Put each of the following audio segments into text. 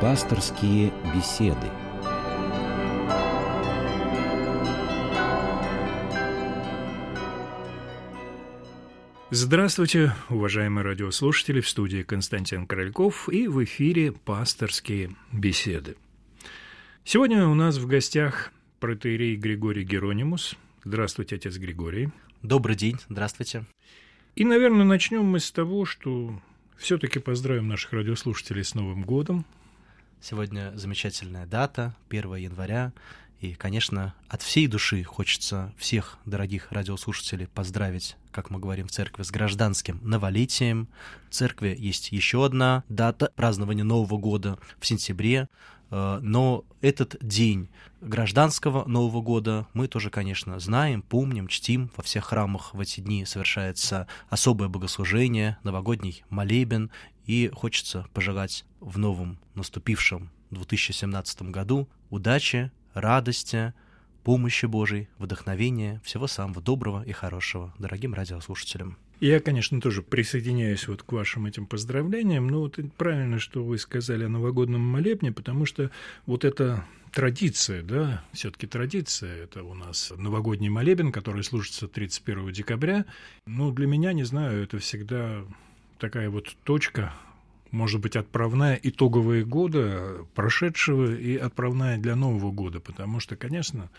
Пасторские беседы. Здравствуйте, уважаемые радиослушатели, в студии Константин Корольков и в эфире «Пасторские беседы». Сегодня у нас в гостях протеерей Григорий Геронимус. Здравствуйте, отец Григорий. Добрый день, здравствуйте. И, наверное, начнем мы с того, что все-таки поздравим наших радиослушателей с Новым годом. Сегодня замечательная дата, 1 января. И, конечно, от всей души хочется всех дорогих радиослушателей поздравить, как мы говорим в церкви, с гражданским новолетием. В церкви есть еще одна дата празднования Нового года в сентябре. Э, но этот день гражданского Нового года мы тоже, конечно, знаем, помним, чтим. Во всех храмах в эти дни совершается особое богослужение, новогодний молебен. И хочется пожелать в новом наступившем 2017 году удачи, радости, помощи Божией, вдохновения, всего самого доброго и хорошего дорогим радиослушателям. Я, конечно, тоже присоединяюсь вот к вашим этим поздравлениям. Но вот правильно, что вы сказали о новогоднем молебне, потому что вот эта традиция, да, все-таки традиция, это у нас новогодний молебен, который служится 31 декабря. Ну, для меня, не знаю, это всегда такая вот точка может быть, отправная итоговые года прошедшего и отправная для Нового года, потому что, конечно,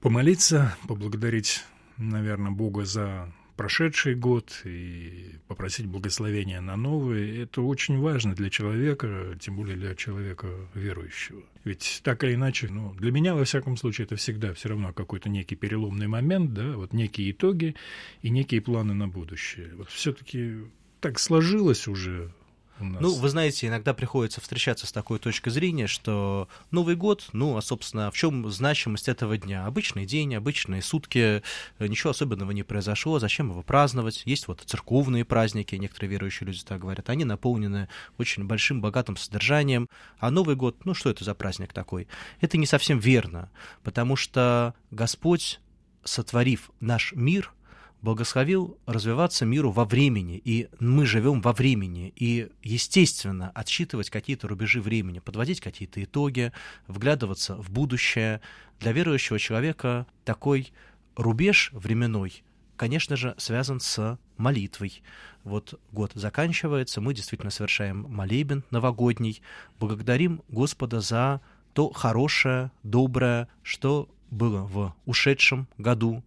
помолиться, поблагодарить, наверное, Бога за прошедший год и попросить благословения на новый, это очень важно для человека, тем более для человека верующего. Ведь так или иначе, ну, для меня, во всяком случае, это всегда все равно какой-то некий переломный момент, да, вот некие итоги и некие планы на будущее. Вот все-таки так сложилось уже. Ну, вы знаете, иногда приходится встречаться с такой точкой зрения, что Новый год, ну, а, собственно, в чем значимость этого дня? Обычный день, обычные сутки, э, ничего особенного не произошло, зачем его праздновать? Есть вот церковные праздники, некоторые верующие люди так говорят, они наполнены очень большим, богатым содержанием, а Новый год, ну, что это за праздник такой? Это не совсем верно, потому что Господь, сотворив наш мир – благословил развиваться миру во времени, и мы живем во времени, и, естественно, отсчитывать какие-то рубежи времени, подводить какие-то итоги, вглядываться в будущее. Для верующего человека такой рубеж временной, конечно же, связан с молитвой. Вот год заканчивается, мы действительно совершаем молебен новогодний, благодарим Господа за то хорошее, доброе, что было в ушедшем году,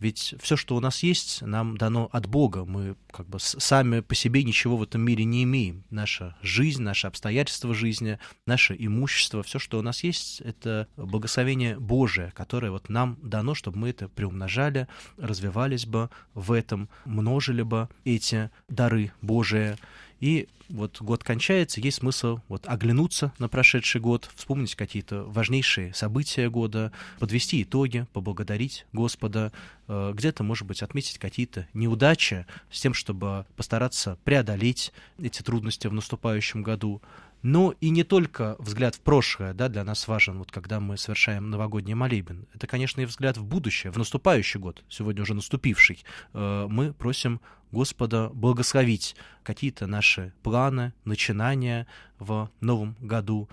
ведь все, что у нас есть, нам дано от Бога. Мы как бы сами по себе ничего в этом мире не имеем. Наша жизнь, наши обстоятельства жизни, наше имущество, все, что у нас есть, это благословение Божие, которое вот нам дано, чтобы мы это приумножали, развивались бы в этом, множили бы эти дары Божие. И вот год кончается, есть смысл вот оглянуться на прошедший год, вспомнить какие-то важнейшие события года, подвести итоги, поблагодарить Господа, э, где-то, может быть, отметить какие-то неудачи с тем, чтобы постараться преодолеть эти трудности в наступающем году. Но и не только взгляд в прошлое да, для нас важен, вот когда мы совершаем новогодний молебен. Это, конечно, и взгляд в будущее, в наступающий год, сегодня уже наступивший. Э, мы просим Господа благословить какие-то наши планы, начинания в новом году,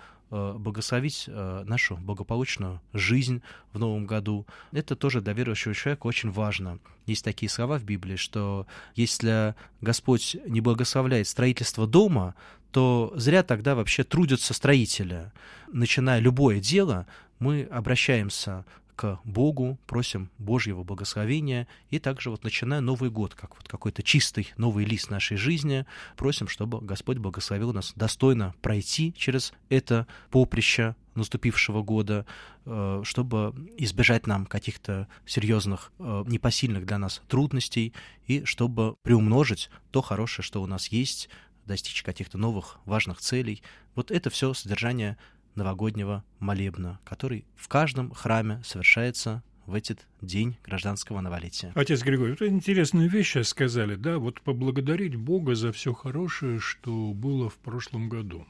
благословить э, нашу благополучную жизнь в новом году. Это тоже для верующего человека очень важно. Есть такие слова в Библии, что если Господь не благословляет строительство дома, то зря тогда вообще трудятся строители. Начиная любое дело, мы обращаемся к Богу, просим Божьего благословения, и также вот начиная Новый год, как вот какой-то чистый новый лист нашей жизни, просим, чтобы Господь благословил нас достойно пройти через это поприще наступившего года, э, чтобы избежать нам каких-то серьезных, э, непосильных для нас трудностей, и чтобы приумножить то хорошее, что у нас есть, достичь каких-то новых важных целей. Вот это все содержание новогоднего молебна, который в каждом храме совершается в этот день гражданского новолетия. Отец Григорий, вот интересную вещь сказали, да, вот поблагодарить Бога за все хорошее, что было в прошлом году.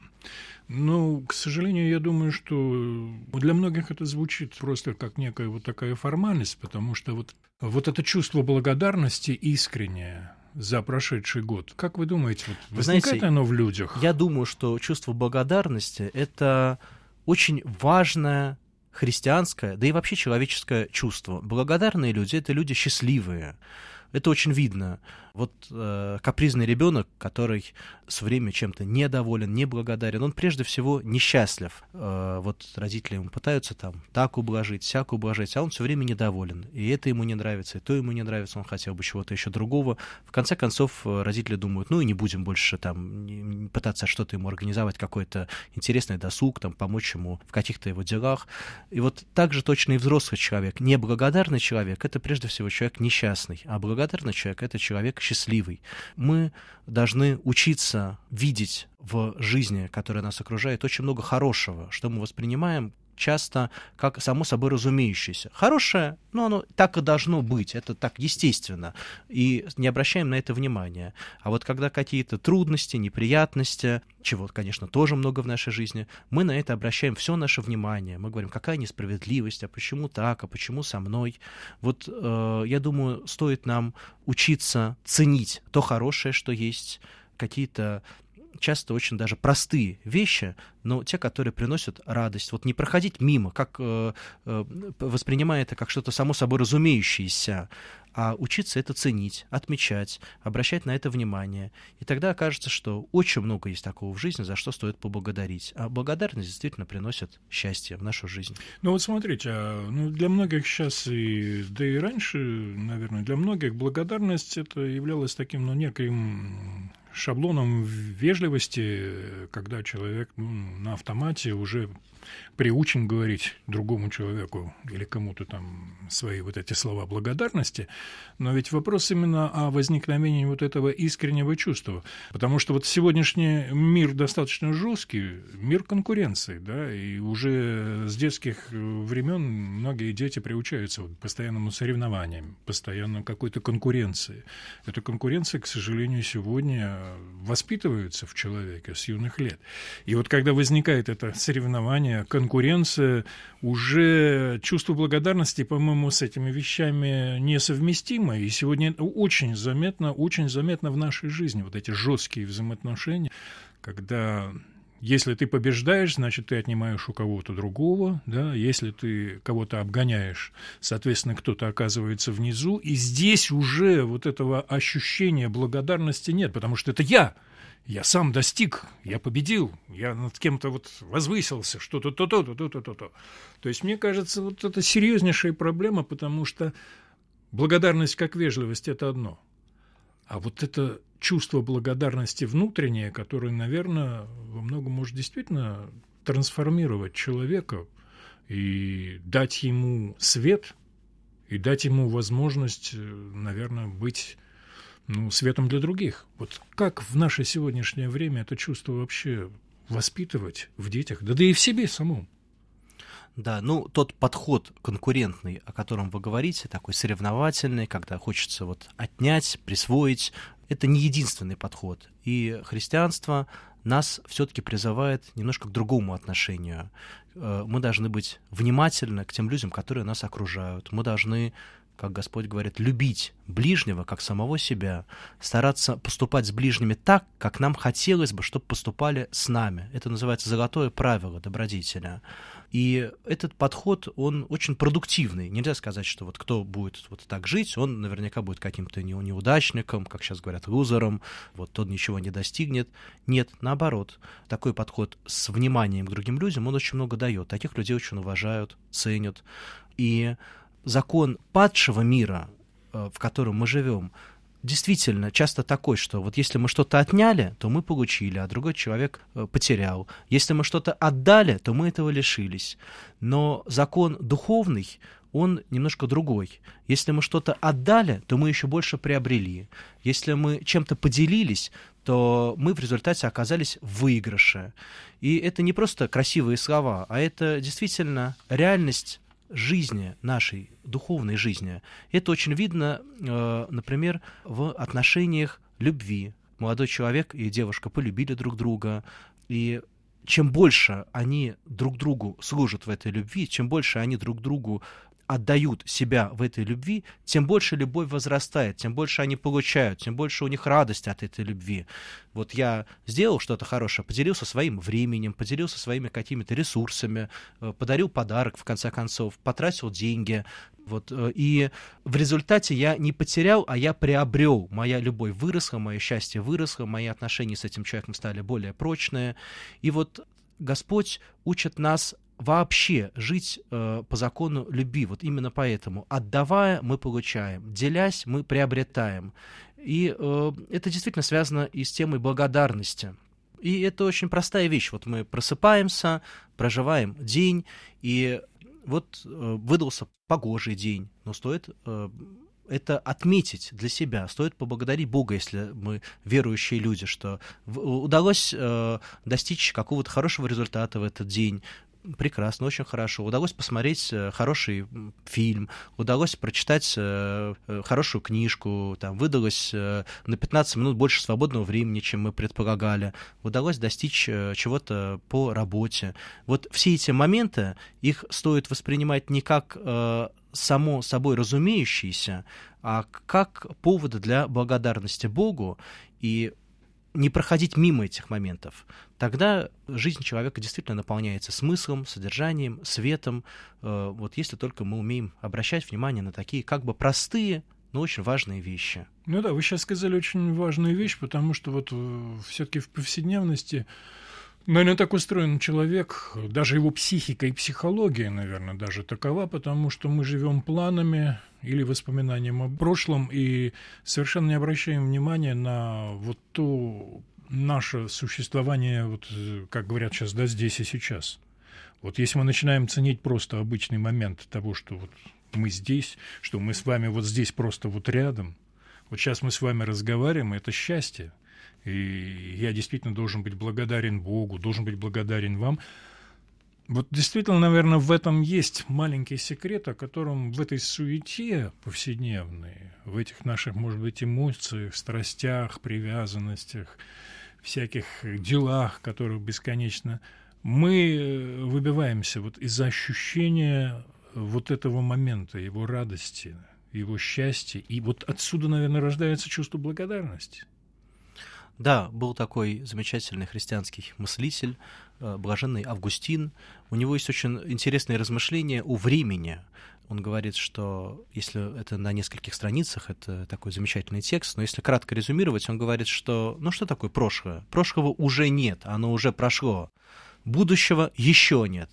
Но, к сожалению, я думаю, что для многих это звучит просто как некая вот такая формальность, потому что вот, вот это чувство благодарности искреннее, за прошедший год. Как вы думаете, вот вы возникает знаете, оно в людях? Я думаю, что чувство благодарности — это очень важное христианское, да и вообще человеческое чувство. Благодарные люди — это люди счастливые. Это очень видно. Вот э, капризный ребенок, который с время чем-то недоволен, неблагодарен, он прежде всего несчастлив. Э, вот родители ему пытаются там так ублажить, сяк ублажить, а он все время недоволен. И это ему не нравится, и то ему не нравится, он хотел бы чего-то еще другого. В конце концов, э, родители думают, ну и не будем больше там пытаться что-то ему организовать, какой-то интересный досуг, там, помочь ему в каких-то его делах. И вот так же точно и взрослый человек. Неблагодарный человек — это прежде всего человек несчастный, а благодарный человек — это человек счастливый. Мы должны учиться видеть в жизни, которая нас окружает, очень много хорошего, что мы воспринимаем часто как само собой разумеющееся. Хорошее, но оно так и должно быть, это так естественно, и не обращаем на это внимания. А вот когда какие-то трудности, неприятности, чего, конечно, тоже много в нашей жизни, мы на это обращаем все наше внимание. Мы говорим, какая несправедливость, а почему так, а почему со мной. Вот э, я думаю, стоит нам учиться ценить то хорошее, что есть, какие-то часто очень даже простые вещи, но те, которые приносят радость. Вот не проходить мимо, как э, э, воспринимая это как что-то само собой разумеющееся, а учиться это ценить, отмечать, обращать на это внимание. И тогда окажется, что очень много есть такого в жизни, за что стоит поблагодарить. А благодарность действительно приносит счастье в нашу жизнь. Ну вот смотрите, а, ну, для многих сейчас, и, да и раньше, наверное, для многих благодарность это являлось таким, ну, неким шаблоном вежливости, когда человек ну, на автомате уже приучен говорить другому человеку или кому-то там свои вот эти слова благодарности, но ведь вопрос именно о возникновении вот этого искреннего чувства, потому что вот сегодняшний мир достаточно жесткий, мир конкуренции, да, и уже с детских времен многие дети приучаются к постоянному соревнованиям, постоянно какой-то конкуренции. Эта конкуренция, к сожалению, сегодня воспитывается в человеке с юных лет. И вот когда возникает это соревнование, конкуренция, уже чувство благодарности, по-моему, с этими вещами несовместимо. И сегодня очень заметно, очень заметно в нашей жизни вот эти жесткие взаимоотношения, когда если ты побеждаешь, значит, ты отнимаешь у кого-то другого, да, если ты кого-то обгоняешь, соответственно, кто-то оказывается внизу, и здесь уже вот этого ощущения благодарности нет, потому что это я, я сам достиг, я победил, я над кем-то вот возвысился, что-то то-то, то-то, то-то, то. То есть, мне кажется, вот это серьезнейшая проблема, потому что благодарность как вежливость – это одно. А вот это чувство благодарности внутреннее, которое, наверное, во многом может действительно трансформировать человека и дать ему свет, и дать ему возможность, наверное, быть ну, светом для других. Вот как в наше сегодняшнее время это чувство вообще воспитывать в детях, да да и в себе самом? Да, ну тот подход конкурентный, о котором вы говорите, такой соревновательный, когда хочется вот отнять, присвоить, это не единственный подход. И христианство нас все-таки призывает немножко к другому отношению. Э, мы должны быть внимательны к тем людям, которые нас окружают. Мы должны как Господь говорит, любить ближнего, как самого себя, стараться поступать с ближними так, как нам хотелось бы, чтобы поступали с нами. Это называется золотое правило добродетеля. И этот подход, он очень продуктивный. Нельзя сказать, что вот кто будет вот так жить, он наверняка будет каким-то неудачником, как сейчас говорят, лузером, вот тот ничего не достигнет. Нет, наоборот. Такой подход с вниманием к другим людям, он очень много дает. Таких людей очень уважают, ценят. И закон падшего мира, э, в котором мы живем, действительно часто такой, что вот если мы что-то отняли, то мы получили, а другой человек э, потерял. Если мы что-то отдали, то мы этого лишились. Но закон духовный, он немножко другой. Если мы что-то отдали, то мы еще больше приобрели. Если мы чем-то поделились, то мы в результате оказались в выигрыше. И это не просто красивые слова, а это действительно реальность жизни, нашей духовной жизни. Это очень видно, э, например, в отношениях любви. Молодой человек и девушка полюбили друг друга, и чем больше они друг другу служат в этой любви, чем больше они друг другу отдают себя в этой любви, тем больше любовь возрастает, тем больше они получают, тем больше у них радость от этой любви. Вот я сделал что-то хорошее, поделился своим временем, поделился своими какими-то ресурсами, э, подарил подарок, в конце концов, потратил деньги, вот, э, и в результате я не потерял, а я приобрел. Моя любовь выросла, мое счастье выросло, мои отношения с этим человеком стали более прочные. И вот Господь учит нас вообще жить э, по закону любви. Вот именно поэтому. Отдавая, мы получаем. Делясь, мы приобретаем. И э, это действительно связано и с темой благодарности. И это очень простая вещь. Вот мы просыпаемся, проживаем день, и вот э, выдался погожий день, но стоит э, это отметить для себя. Стоит поблагодарить Бога, если мы верующие люди, что удалось э, достичь какого-то хорошего результата в этот день, прекрасно, очень хорошо. Удалось посмотреть э, хороший фильм, удалось прочитать э, э, хорошую книжку, там, выдалось на 15 минут больше свободного времени, чем мы предполагали, удалось достичь чего-то по работе. Вот все эти моменты, их стоит воспринимать не как само собой разумеющиеся, а как поводы для благодарности Богу и не проходить мимо этих моментов, тогда жизнь человека действительно наполняется смыслом, содержанием, светом. Э, вот если только мы умеем обращать внимание на такие как бы простые, но очень важные вещи. Ну да, вы сейчас сказали очень важную вещь, потому что вот э, все-таки в повседневности Наверное, так устроен человек, даже его психика и психология, наверное, даже такова, потому что мы живем планами или воспоминанием о прошлом и совершенно не обращаем внимания на вот то наше существование, вот, как говорят сейчас, да, здесь и сейчас. Вот если мы начинаем ценить просто обычный момент того, что вот мы здесь, что мы с вами вот здесь просто вот рядом, вот сейчас мы с вами разговариваем, это счастье. И я действительно должен быть благодарен Богу, должен быть благодарен вам. Вот действительно, наверное, в этом есть маленький секрет, о котором в этой суете повседневной, в этих наших, может быть, эмоциях, страстях, привязанностях, всяких делах, которых бесконечно, мы выбиваемся вот из-за ощущения вот этого момента, его радости, его счастья. И вот отсюда, наверное, рождается чувство благодарности. Да, был такой замечательный христианский мыслитель, э, блаженный Августин. У него есть очень интересные размышления о времени. Он говорит, что если это на нескольких страницах, это такой замечательный текст, но если кратко резюмировать, он говорит, что ну что такое прошлое? Прошлого уже нет, оно уже прошло. Будущего еще нет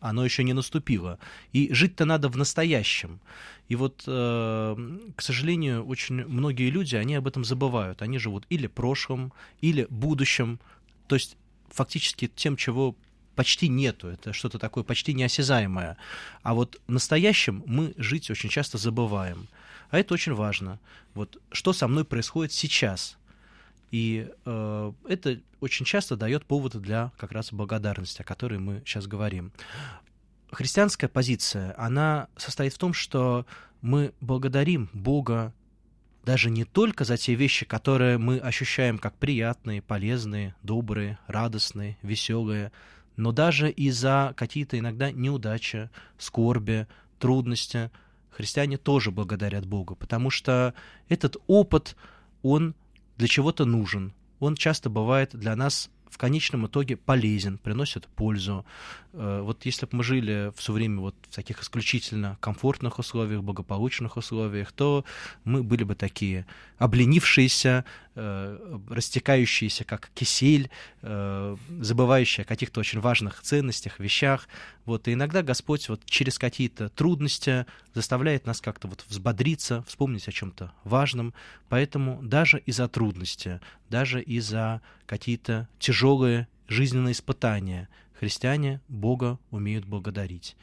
оно еще не наступило. И жить-то надо в настоящем. И вот, э, к сожалению, очень многие люди, они об этом забывают. Они живут или прошлым, или будущим. То есть фактически тем, чего почти нету. Это что-то такое почти неосязаемое. А вот настоящем мы жить очень часто забываем. А это очень важно. Вот что со мной происходит сейчас? И э, это очень часто дает поводы для как раз благодарности, о которой мы сейчас говорим. Христианская позиция, она состоит в том, что мы благодарим Бога даже не только за те вещи, которые мы ощущаем как приятные, полезные, добрые, радостные, веселые, но даже и за какие-то иногда неудачи, скорби, трудности. Христиане тоже благодарят Бога, потому что этот опыт, он для чего-то нужен. Он часто бывает для нас в конечном итоге полезен, приносит пользу. Э, вот если бы мы жили все время вот в таких исключительно комфортных условиях, благополучных условиях, то мы были бы такие обленившиеся, растекающиеся, как кисель, э, забывающие о каких-то очень важных ценностях, вещах. Вот, и иногда Господь вот через какие-то трудности заставляет нас как-то вот взбодриться, вспомнить о чем-то важном. Поэтому даже из-за трудности, даже из-за какие-то тяжелые жизненные испытания христиане Бога умеют благодарить.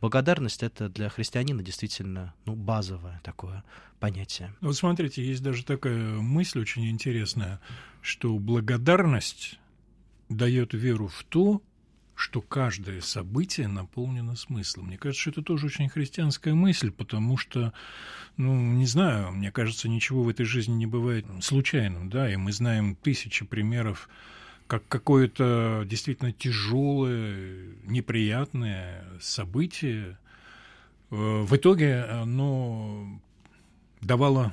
Благодарность это для христианина действительно ну, базовое такое понятие. Вот смотрите, есть даже такая мысль очень интересная, что благодарность дает веру в то, что каждое событие наполнено смыслом. Мне кажется, что это тоже очень христианская мысль, потому что, ну, не знаю, мне кажется, ничего в этой жизни не бывает случайным, да, и мы знаем тысячи примеров как какое-то действительно тяжелое, неприятное событие. В итоге оно давало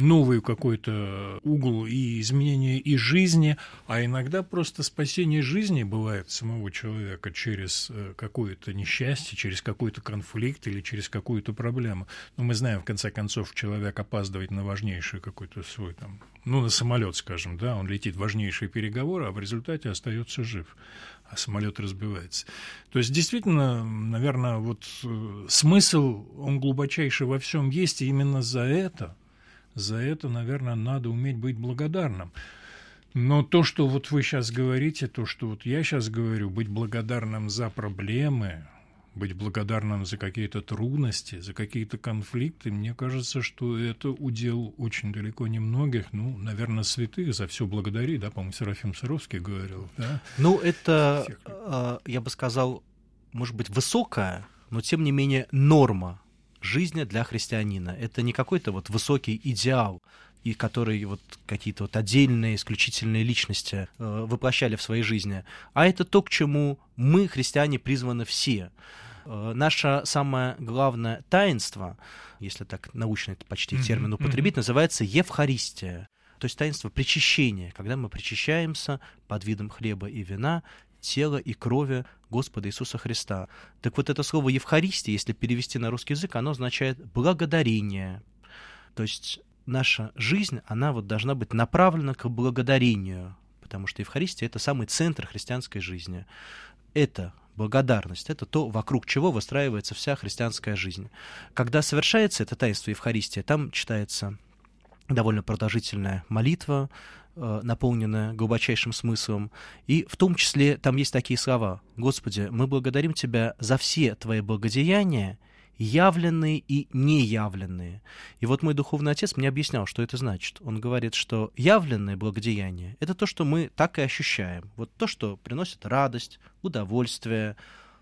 новый какой-то угол и изменение и жизни, а иногда просто спасение жизни бывает самого человека через э, какое-то несчастье, через какой-то конфликт или через какую-то проблему. Но мы знаем, в конце концов, человек опаздывает на важнейший какой-то свой там, ну, на самолет, скажем, да, он летит важнейшие переговоры, а в результате остается жив а самолет разбивается. То есть, действительно, наверное, вот э, смысл, он глубочайший во всем есть, и именно за это за это, наверное, надо уметь быть благодарным. Но то, что вот вы сейчас говорите, то, что вот я сейчас говорю, быть благодарным за проблемы, быть благодарным за какие-то трудности, за какие-то конфликты, мне кажется, что это удел очень далеко не многих, ну, наверное, святых за все благодари, да, по-моему, Серафим Саровский говорил, да? Ну, это. А, я бы сказал, может быть, высокая, но тем не менее норма жизни для христианина. Это не какой-то вот высокий идеал, и который вот какие-то вот отдельные, исключительные личности э, воплощали в своей жизни, а это то, к чему мы, христиане, призваны все. Э, наше самое главное таинство, если так научно это почти mm-hmm. термин употребить, mm-hmm. называется Евхаристия. То есть таинство причащения, когда мы причащаемся под видом хлеба и вина тела и крови Господа Иисуса Христа. Так вот это слово Евхаристия, если перевести на русский язык, оно означает благодарение. То есть наша жизнь, она вот должна быть направлена к благодарению, потому что Евхаристия — это самый центр христианской жизни. Это благодарность. Это то, вокруг чего выстраивается вся христианская жизнь. Когда совершается это таинство Евхаристия, там читается довольно продолжительная молитва, Э, наполненная глубочайшим смыслом. И в том числе там есть такие слова. «Господи, мы благодарим Тебя за все Твои благодеяния, явленные и неявленные. И вот мой духовный отец мне объяснял, что это значит. Он говорит, что явленное благодеяние — это то, что мы так и ощущаем. Вот то, что приносит радость, удовольствие,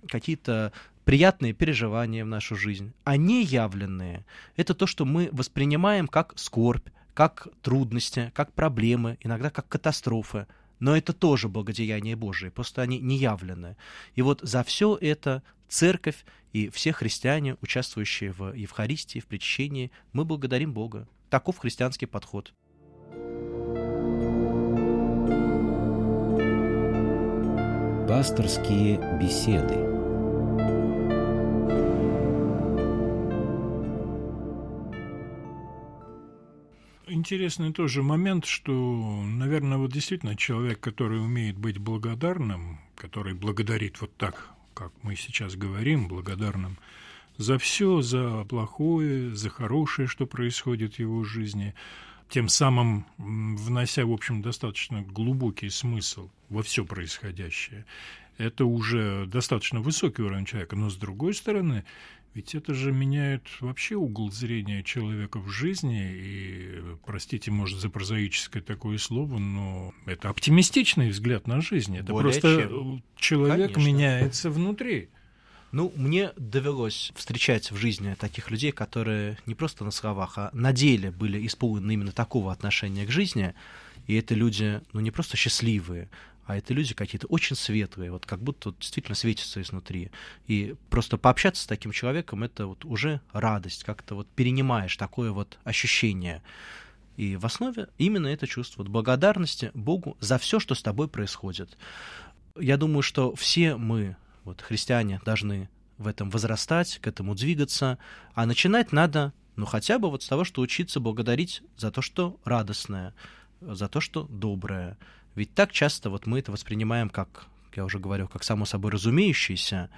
какие-то приятные переживания в нашу жизнь. А неявленные — это то, что мы воспринимаем как скорбь, как трудности, как проблемы, иногда как катастрофы. Но это тоже благодеяние Божие, просто они не явлены. И вот за все это церковь и все христиане, участвующие в Евхаристии, в причащении, мы благодарим Бога. Таков христианский подход. Пасторские беседы. Интересный тоже момент, что, наверное, вот действительно человек, который умеет быть благодарным, который благодарит вот так, как мы сейчас говорим, благодарным за все, за плохое, за хорошее, что происходит в его жизни, тем самым внося, в общем, достаточно глубокий смысл во все происходящее. Это уже достаточно высокий уровень человека, но с другой стороны, ведь это же меняет вообще угол зрения человека в жизни, и, простите, может, за прозаическое такое слово, но это оптимистичный взгляд на жизнь. Это Более просто чем. человек Конечно. меняется внутри. Ну, мне довелось встречать в жизни таких людей, которые не просто на словах, а на деле были исполнены именно такого отношения к жизни. И это люди, ну, не просто счастливые, а это люди какие-то очень светлые, вот как будто вот действительно светятся изнутри. И просто пообщаться с таким человеком — это вот уже радость, как-то вот перенимаешь такое вот ощущение. И в основе именно это чувство вот благодарности Богу за все, что с тобой происходит. Я думаю, что все мы, вот христиане, должны в этом возрастать, к этому двигаться, а начинать надо, ну, хотя бы вот с того, что учиться благодарить за то, что радостное, за то, что доброе, ведь так часто вот мы это воспринимаем как, я уже говорю, как само собой разумеющееся,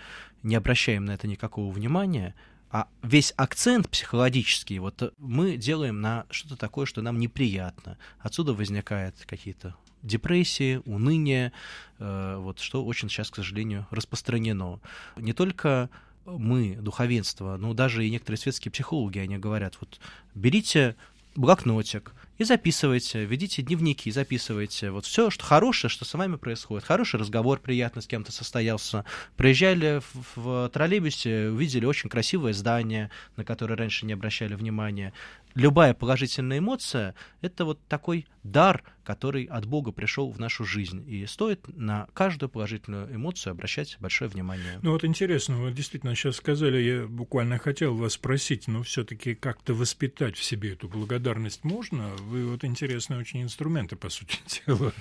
не обращаем на это никакого внимания, а весь акцент психологический вот мы делаем на что-то такое, что нам неприятно. Отсюда возникают какие-то депрессии, уныние, э, вот что очень сейчас, к сожалению, распространено. Не только мы, духовенство, но даже и некоторые светские психологи, они говорят, вот берите блокнотик, и записывайте, ведите дневники, записывайте вот все, что хорошее, что с вами происходит. Хороший разговор приятно с кем-то состоялся. Приезжали в, в троллейбусе, увидели очень красивое здание, на которое раньше не обращали внимания. Любая положительная эмоция — это вот такой дар, который от Бога пришел в нашу жизнь. И стоит на каждую положительную эмоцию обращать большое внимание. Ну вот интересно, вы действительно сейчас сказали, я буквально хотел вас спросить, но все-таки как-то воспитать в себе эту благодарность можно? Вы вот интересные очень инструменты, по сути дела,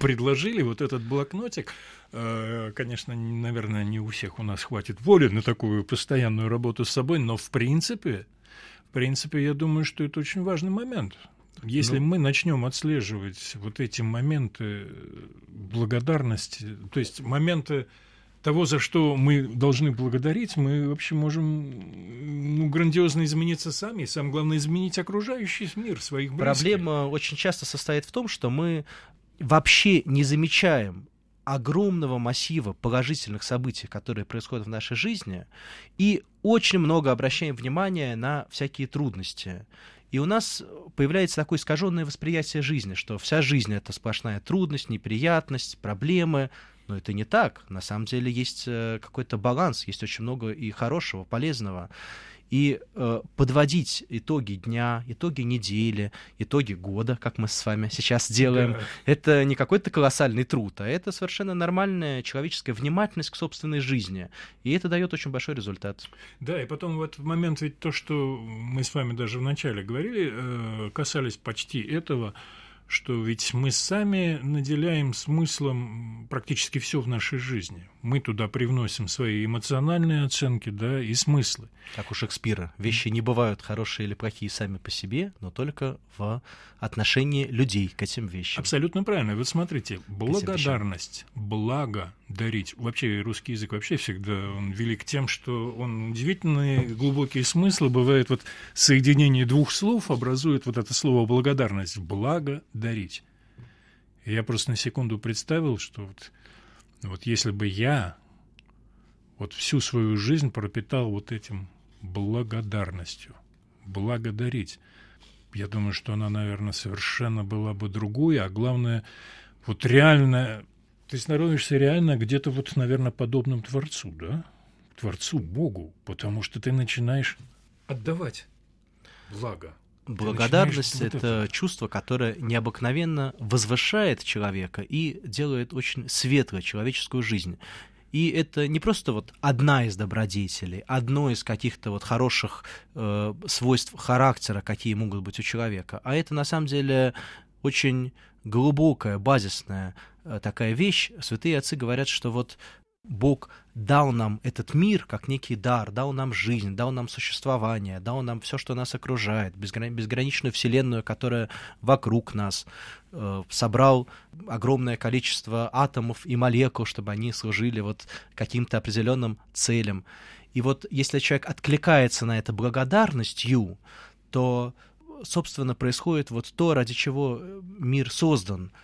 предложили. Вот этот блокнотик, э, конечно, наверное, не у всех у нас хватит воли на такую постоянную работу с собой, но в принципе принципе, я думаю, что это очень важный момент. Если ну, мы начнем отслеживать вот эти моменты благодарности, то есть моменты того, за что мы должны благодарить, мы вообще можем ну, грандиозно измениться сами, и самое главное, изменить окружающий мир своих близких. Проблема очень часто состоит в том, что мы вообще не замечаем огромного массива положительных событий, которые происходят в нашей жизни, и очень много обращаем внимания на всякие трудности. И у нас появляется такое искаженное восприятие жизни, что вся жизнь это сплошная трудность, неприятность, проблемы. Но это не так. На самом деле есть э, какой-то баланс, есть очень много и хорошего, полезного и э, подводить итоги дня, итоги недели, итоги года, как мы с вами сейчас делаем, да. это не какой-то колоссальный труд, а это совершенно нормальная человеческая внимательность к собственной жизни. И это дает очень большой результат. Да, и потом вот в момент ведь то, что мы с вами даже вначале говорили, э, касались почти этого, что ведь мы сами наделяем смыслом практически все в нашей жизни. Мы туда привносим свои эмоциональные оценки, да, и смыслы. Как у Шекспира. Вещи не бывают хорошие или плохие сами по себе, но только в отношении людей к этим вещам. Абсолютно правильно. Вот смотрите, благодарность, благо дарить. Вообще русский язык вообще всегда он велик тем, что он удивительные глубокие смыслы бывает вот соединение двух слов образует вот это слово благодарность. Благо дарить. я просто на секунду представил, что вот, вот если бы я вот всю свою жизнь пропитал вот этим благодарностью, благодарить, я думаю, что она, наверное, совершенно была бы другой, а главное, вот реально, ты становишься реально где-то вот, наверное, подобным Творцу, да? Творцу, Богу, потому что ты начинаешь отдавать благо. Благодарность — это, чувство, которое необыкновенно возвышает человека и делает очень светлой человеческую жизнь. И это не просто вот одна из добродетелей, одно из каких-то вот хороших э, свойств характера, какие могут быть у человека, а это на самом деле очень глубокая, базисная э, такая вещь. Святые отцы говорят, что вот Бог дал нам этот мир как некий дар, дал нам жизнь, дал нам существование, дал нам все, что нас окружает, безграничную вселенную, которая вокруг нас, э, собрал огромное количество атомов и молекул, чтобы они служили вот каким-то определенным целям. И вот если человек откликается на это благодарностью, то, собственно, происходит вот то, ради чего мир создан —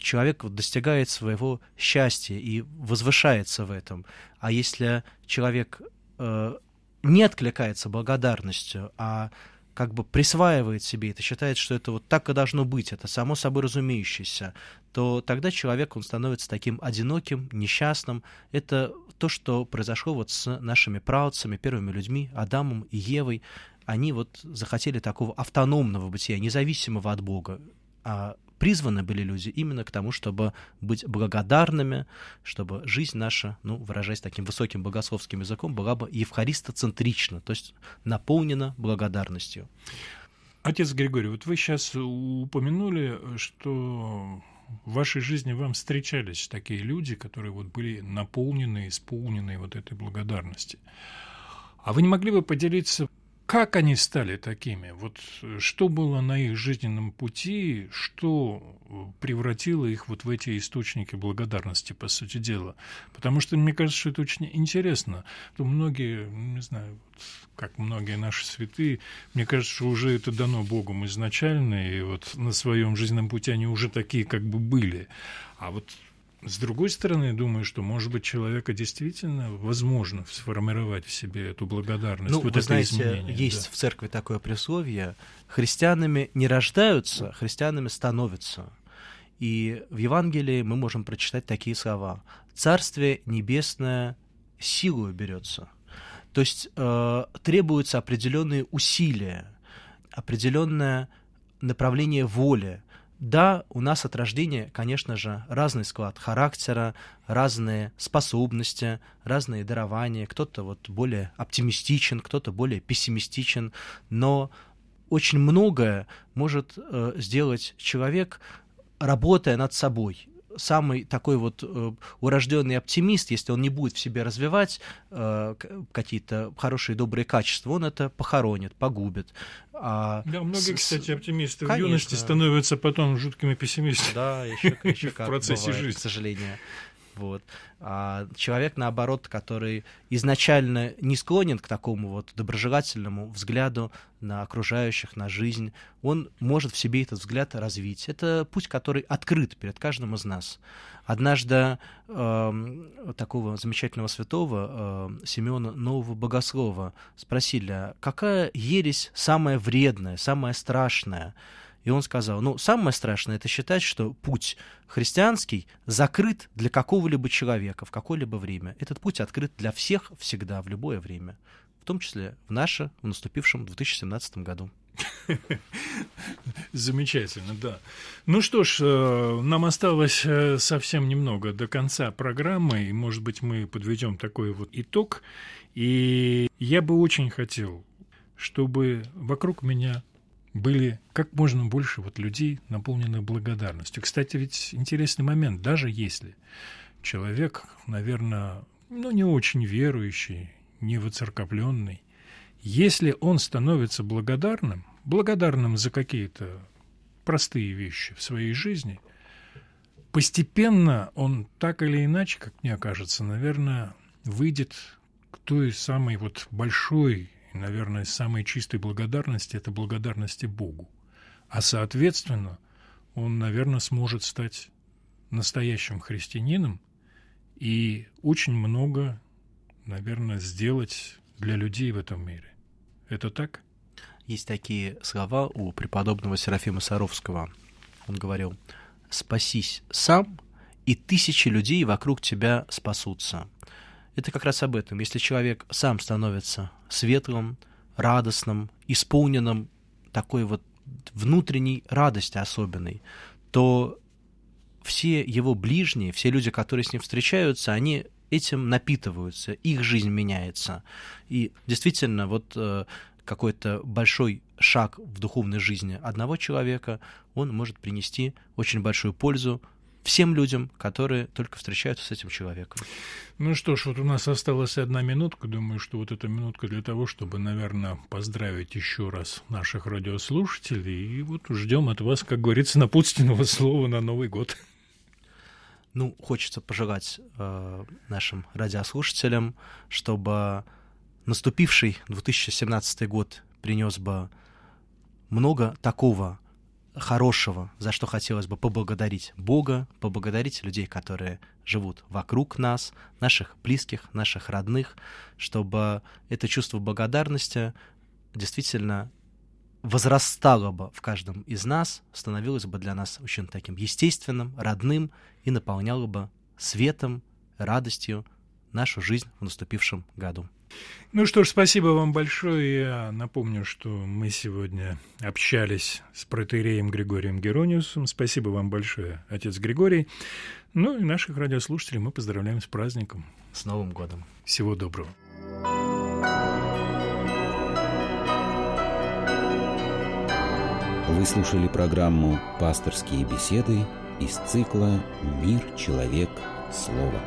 человек достигает своего счастья и возвышается в этом. А если человек э, не откликается благодарностью, а как бы присваивает себе это, считает, что это вот так и должно быть, это само собой разумеющееся, то тогда человек, он становится таким одиноким, несчастным. Это то, что произошло вот с нашими праотцами, первыми людьми, Адамом и Евой. Они вот захотели такого автономного бытия, независимого от Бога. А призваны были люди именно к тому, чтобы быть благодарными, чтобы жизнь наша, ну, выражаясь таким высоким богословским языком, была бы евхаристоцентрична, то есть наполнена благодарностью. Отец Григорий, вот вы сейчас упомянули, что в вашей жизни вам встречались такие люди, которые вот были наполнены, исполнены вот этой благодарности. А вы не могли бы поделиться как они стали такими? Вот э, что было на их жизненном пути, что э, превратило их вот в эти источники благодарности, по сути дела? Потому что мне кажется, что это очень интересно. То многие, не знаю, как многие наши святые, мне кажется, что уже это дано Богом изначально, и вот на своем жизненном пути они уже такие как бы были. А вот с другой стороны, думаю, что, может быть, человека действительно возможно сформировать в себе эту благодарность. Ну, вот вы знаете, изменение, есть да. в церкви такое присловие: христианами не рождаются, христианами становятся. И в Евангелии мы можем прочитать такие слова: Царствие небесное силою берется. То есть э, требуются определенные усилия определенное направление воли. Да, у нас от рождения, конечно же, разный склад характера, разные способности, разные дарования. Кто-то вот более оптимистичен, кто-то более пессимистичен, но очень многое может э, сделать человек, работая над собой, самый такой вот э, урожденный оптимист, если он не будет в себе развивать э, какие-то хорошие добрые качества, он это похоронит, погубит. А да, многие, с... кстати, оптимисты Конечно. в юности становятся потом жуткими пессимистами. Да, еще, еще как в процессе бывает, жизни. к сожалению. Вот. А человек, наоборот, который изначально не склонен к такому вот доброжелательному взгляду на окружающих, на жизнь, он может в себе этот взгляд развить. Это путь, который открыт перед каждым из нас. Однажды э, такого замечательного святого э, Симеона Нового Богослова спросили, «А какая ересь самая вредная, самая страшная? И он сказал, ну, самое страшное это считать, что путь христианский закрыт для какого-либо человека в какое-либо время. Этот путь открыт для всех всегда, в любое время, в том числе в наше, в наступившем 2017 году. Замечательно, да. Ну что ж, э, нам осталось э, совсем немного до конца программы, и, может быть, мы подведем такой вот итог. И я бы очень хотел, чтобы вокруг меня были как можно больше вот людей, наполненных благодарностью. Кстати, ведь интересный момент, даже если человек, наверное, ну, не очень верующий, не воцерковленный, если он становится благодарным, благодарным за какие-то простые вещи в своей жизни, постепенно он так или иначе, как мне кажется, наверное, выйдет к той самой вот большой и, наверное, самой чистой благодарности – это благодарности Богу. А, соответственно, он, наверное, сможет стать настоящим христианином и очень много, наверное, сделать для людей в этом мире. Это так? Есть такие слова у преподобного Серафима Саровского. Он говорил, «Спасись сам, и тысячи людей вокруг тебя спасутся это как раз об этом. Если человек сам становится светлым, радостным, исполненным такой вот внутренней радости особенной, то все его ближние, все люди, которые с ним встречаются, они этим напитываются, их жизнь меняется. И действительно, вот э, какой-то большой шаг в духовной жизни одного человека, он может принести очень большую пользу всем людям, которые только встречаются с этим человеком. Ну что ж, вот у нас осталась одна минутка. Думаю, что вот эта минутка для того, чтобы, наверное, поздравить еще раз наших радиослушателей. И вот ждем от вас, как говорится, напутственного слова на Новый год. Ну, хочется пожелать э, нашим радиослушателям, чтобы наступивший 2017 год принес бы много такого хорошего, за что хотелось бы поблагодарить Бога, поблагодарить людей, которые живут вокруг нас, наших близких, наших родных, чтобы это чувство благодарности действительно возрастало бы в каждом из нас, становилось бы для нас очень таким естественным, родным и наполняло бы светом, радостью нашу жизнь в наступившем году. Ну что ж, спасибо вам большое. Я напомню, что мы сегодня общались с протереем Григорием Герониусом. Спасибо вам большое, отец Григорий. Ну и наших радиослушателей мы поздравляем с праздником. С Новым годом. Всего доброго. Вы слушали программу «Пасторские беседы» из цикла «Мир, человек, слово».